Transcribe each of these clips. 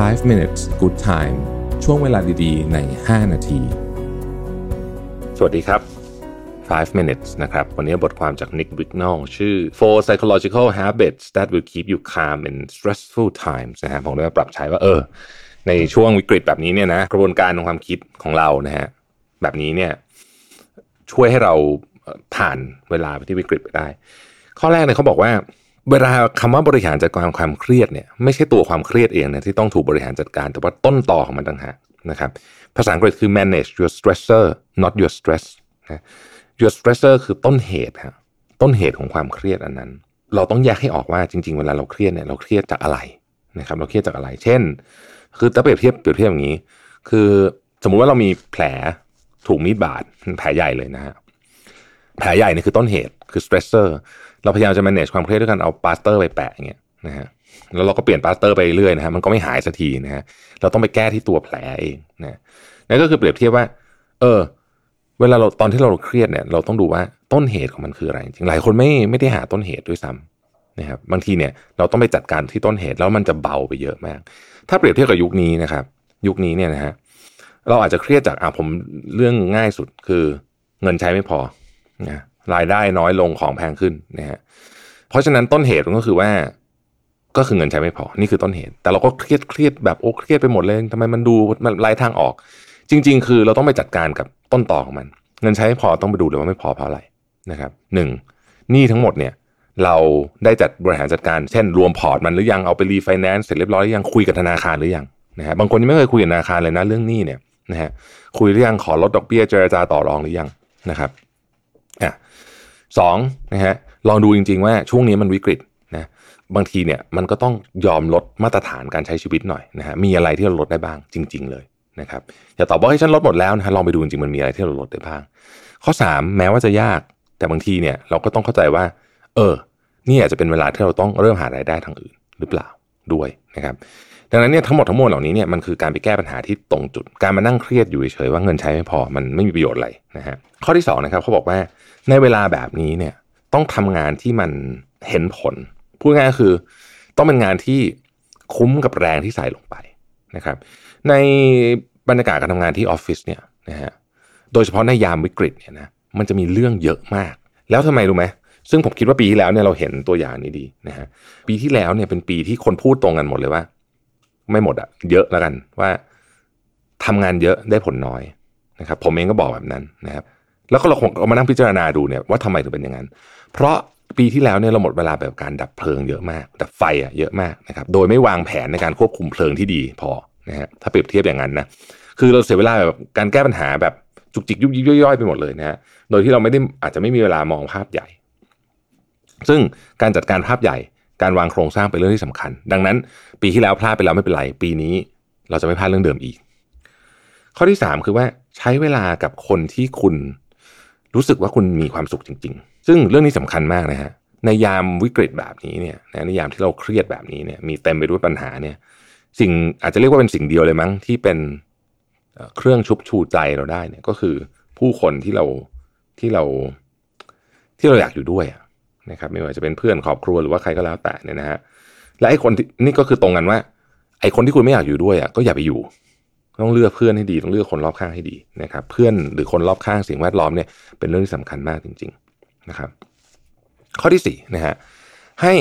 5 minutes good time ช่วงเวลาดีๆ ใน 5 นาที สวัสดีครับ 5 minutes นะครับ วันนี้บทความจาก Nick Bignall ชื่อ Four Psychological Habits That Will Keep You Calm in Stressful Times นะฮะผมได้มาปรับใช้ว่าเออ ในช่วงวิกฤตแบบนี้เนี่ยนะ กระบวนการของความคิดของเรานะฮะ แบบนี้เนี่ย ช่วยให้เราผ่านเวลาที่วิกฤตไปได้ ข้อแรกเนี่ยเขาบอกว่า เวลาคำว่าบริหารจัดการความเครียดเนี่ยไม่ใช่ตัวความเครียดเองนะที่ต้องถูกบริหารจัดการ แต่ว่าต้นต่อของมันต่างหากนะครับภาษาอังกฤษคือ manage your stressor not your stress นะ your stressor คือต้นเหตุฮะต้นเหตุของความเครียดอันนั้น เราต้องแยกให้ออกว่าจริง ๆ เวลาเราเครียดเนี่ยเราเครียดจากอะไรนะครับ เราเครียดจากอะไร เช่น คือถ้าเปรียบเทียบเปรียบเทียบอย่างนี้ คือสมมุติว่าเรามีแผลถูกมีดบาดแผลใหญ่เลยนะฮะ แผลใหญ่นี่คือต้นเหตุคือ stressor เราพยายามจะ manage ความเครียดด้วยการเอาพลาสเตอร์ไปแปะอย่างเงี้ยนะฮะแล้วเราก็เปลี่ยนพลาสเตอร์ไปเรื่อยนะฮะมันก็ไม่หายสักทีนะฮะเราต้องไปแก้ที่ตัวแผลเองนะนั่นก็คือเปรียบเทียบว่า เออ เวลาเราตอนที่เราเครียดเนี่ย เราต้องดูว่าต้นเหตุของมันคืออะไรจริงหลายคนไม่ไม่ได้หาต้นเหตุด้วยซ้ำนะครับบางทีเนี่ยเราต้องไปจัดการที่ต้นเหตุแล้วมันจะเบาไปเยอะมาก ถ้าเปรียบเทียบกับยุคนี้นะครับ ยุคนี้เนี่ยนะฮะเราอาจจะเครียดจากอ่าผมเรื่องง่ายสุดคือเงินใช้ไม่พอ นะรายได้น้อยลงของแพงขึ้นนะฮะเพราะฉะนั้นต้นเหตุก็คือว่า ก็คือเงินใช้ไม่พอนี่คือต้นเหตุ แต่เราก็เครียดเครียดแบบโอ้เครียดไปหมดเลยทำไมมันดูมันไร้ทางออก จริง ๆ คือเราต้องไปจัดการกับต้นตอของมัน เงินใช้ไม่พอต้องไปดูเลยว่าไม่พอเพราะอะไรนะครับหนึ่งหนี้ทั้งหมดเนี่ยเราได้จัดบริหารจัดการเช่น รวมพอร์ตมันหรือยังเอาไปรีไฟแนนซ์เสร็จเรียบร้อยหรือยังคุยกับธนาคารหรือยังนะฮะบางคนยังไม่เคยคุยกับธนาคารเลยนะเรื่องหนี้เนี่ยนะฮะคุยหรือยังขอลดดอกเบี้ยเจรจาต่อรองหรือยังนะครับ สองนะฮะลองดูจริง ๆ ว่าช่วงนี้มันวิกฤตนะบางทีเนี่ยมันก็ต้องยอมลดมาตรฐานการใช้ชีวิตหน่อยนะฮะมีอะไรที่เราลดได้บ้างจริง ๆ เลยนะครับอย่าตอบว่าให้ฉันลดหมดแล้วนะฮะลองไปดูจริงๆมันมีอะไรที่เราลดได้บ้าง ข้อสามแม้ว่าจะยาก แต่บางทีเนี่ยเราก็ต้องเข้าใจว่า เออ นี่อาจจะเป็นเวลาที่เราต้องเริ่มหารายได้ทางอื่นหรือเปล่าด้วยนะครับดังนั้นเนี่ยทั้งหมดทั้งมวลเหล่านี้เนี่ยมันคือการไปแก้ปัญหาที่ตรงจุด การมานั่งเครียดอยู่เฉยๆว่าเงินใช้ไม่พอมันไม่มีประโยชน์อะไรนะฮะข้อที่สองนะครับเขาบอกว่า ในเวลาแบบนี้เนี่ยต้องทำงานที่มันเห็นผล พูดง่ายคือ ต้องเป็นงานที่คุ้มกับแรงที่ใส่ลงไปนะครับ ในบรรยากาศการทำงานที่ออฟฟิศเนี่ยนะฮะโดยเฉพาะในยามวิกฤตเนี่ยนะมันจะมีเรื่องเยอะมาก แล้วทำไมรู้ไหมซึ่งผมคิดว่าปีที่แล้วเนี่ยเราเห็นตัวอย่างนี้ดีนะฮะปีที่แล้วเนี่ยเป็นปีที่คนพูดตรงกันหมดเลยว่า ไม่หมดอะเยอะแล้วกันว่าทำงานเยอะได้ผลน้อยนะครับ ผมเองก็บอกแบบนั้นนะครับ แล้วก็เราคงเอามานั่งพิจารณาดูเนี่ยว่าทำไมถึงเป็นอย่างนั้น เพราะปีที่แล้วเนี่ยเราหมดเวลาแบบการดับเพลิงเยอะมาก ดับไฟอะเยอะมากนะครับโดยไม่วางแผนในการควบคุมเพลิงที่ดีพอนะฮะถ้าเปรียบเทียบอย่างนั้นนะคือเราเสียเวลาแบบการแก้ปัญหาแบบจุกจิกยุบยิบย่อยๆไปหมดเลยนะฮะโดยที่เราไม่ได้อาจจะไม่มีเวลามองภาพใหญ่ ซึ่งการจัดการภาพใหญ่การวางโครงสร้างเป็นเรื่องที่สำคัญ ดังนั้น ปีที่แล้วพลาดไปแล้วไม่เป็นไร ปีนี้เราจะไม่พลาดเรื่องเดิมอีก ข้อที่สามคือว่าใช้เวลากับคนที่คุณ รู้สึกว่าคุณมีความสุขจริง ๆ ซึ่งเรื่องนี้สำคัญมากนะฮะในยามวิกฤตแบบนี้เนี่ยในยามที่เราเครียดแบบนี้เนี่ยมีเต็มไปด้วยปัญหาเนี่ย สิ่งอาจจะเรียกว่าเป็นสิ่งเดียวเลยมั้งที่เป็นเครื่องชุบชูใจเราได้เนี่ยก็คือผู้คนที่เราที่เราที่เราอยากอยู่ด้วยนะครับ ไม่ว่าจะเป็นเพื่อนครอบครัวหรือว่าใครก็แล้วแต่เนี่ยนะฮะและไอ้คนที่นี่ก็คือตรงกันว่า ไอ้คนที่คุณไม่อยากอยู่ด้วยอะก็อย่าไปอยู่ ต้องเลือกเพื่อนให้ดีต้องเลือกคนรอบข้างให้ดีนะครับ เพื่อนหรือคนรอบข้างสิ่งแวดล้อมเนี่ยเป็นเรื่องที่สำคัญมากจริง ๆนะครับ ข้อที่สี่นะฮะให้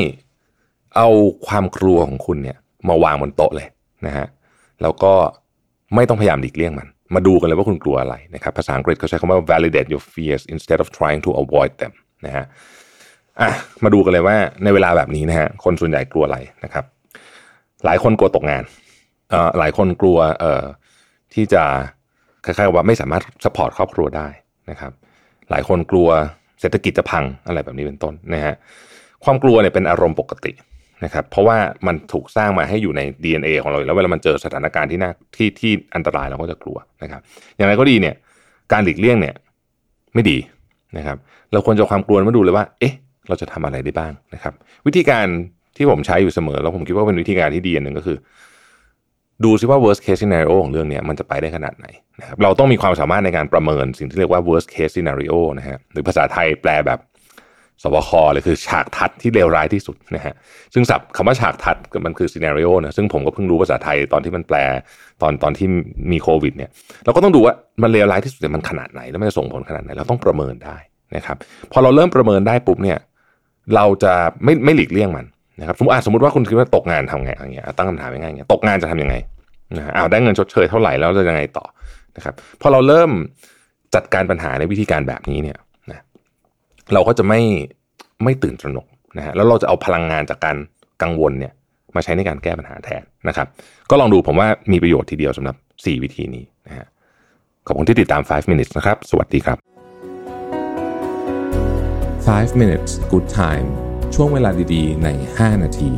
เอาความกลัวของคุณเนี่ยมาวางบนโต๊ะเลยนะฮะแล้วก็ไม่ต้องพยายามหลีกเลี่ยงมัน มาดูกันเลยว่าคุณกลัวอะไรนะครับภาษาอังกฤษเขาใช้คำว่า validate your fears instead of trying to avoid them นะฮะอะมาดูกันเลยว่าในเวลาแบบนี้นะฮะคนส่วนใหญ่กลัวอะไรนะครับ หลายคนกลัวตกงานเอ่อหลายคนกลัวเอ่อ ที่จะคล้ายๆว่าไม่สามารถสปอร์ตครอบครัวได้นะครับ หลายคนกลัวเศรษฐกิจจะพังอะไรแบบนี้เป็นต้นนะฮะความกลัวเนี่ยเป็นอารมณ์ปกตินะครับ เพราะว่ามันถูกสร้างมาให้อยู่ใน DNA ของเราแล้วเวลามันเจอสถานการณ์ที่น่าที่ที่อันตรายเราก็จะกลัวนะครับ อย่างไรก็ดีเนี่ย การหลีกเลี่ยงเนี่ยไม่ดีนะครับ เราควรจะความกลัวมาดูเลยว่า เอ๊ะ เราจะทำอะไรได้บ้างนะครับ วิธีการที่ผมใช้อยู่เสมอ แล้วผมคิดว่าเป็นวิธีการที่ดีอันหนึ่งก็คือ ดูซิว่า worst case scenario ของเรื่องนี้มันจะไปได้ขนาดไหนนะครับเราต้องมีความสามารถในการประเมินสิ่งที่เรียกว่า worst case scenario นะฮะหรือภาษาไทยแปลแบบสวคเลยคือฉากทัดที่เลวร้ายที่สุดนะฮะซึ่งศัพท์คำว่าฉากทัดมันคือซีนารีโอนะซึ่งผมก็เพิ่งรู้ภาษาไทยตอนที่มันแปลตอนตอนที่มีโควิดเนี่ยเราก็ต้องดูว่ามันเลวร้ายที่สุดมันขนาดไหน แล้วมันจะส่งผลขนาดไหน เราต้องประเมินได้นะครับพอเราเริ่มประเมินได้ปุ๊บเนี่ยเราจะไม่ไม่หลีกเลี่ยงมัน นะครับสมมติสมมติว่าคุณคิดว่าตกงานทำไงอย่างเงี้ยตั้งคำถามง่ายๆตกงานจะทำยังไงนะฮะอ้าวได้เงินชดเชยเท่าไหร่แล้วจะยังไงต่อนะครับพอเราเริ่มจัดการปัญหาในวิธีการแบบนี้เนี่ยนะเราก็จะไม่ไม่ตื่นตระหนกนะฮะแล้วเราจะเอาพลังงานจากการกังวลเนี่ยมาใช้ในการแก้ปัญหาแทนนะครับ ก็ลองดูผมว่ามีประโยชน์ทีเดียวสำหรับ 4 วิธีนี้นะฮะขอบคุณที่ติดตาม 5 minutes นะครับ สวัสดีครับ 5 minutes good time ช่วงเวลาดีๆ ใน 5 นาที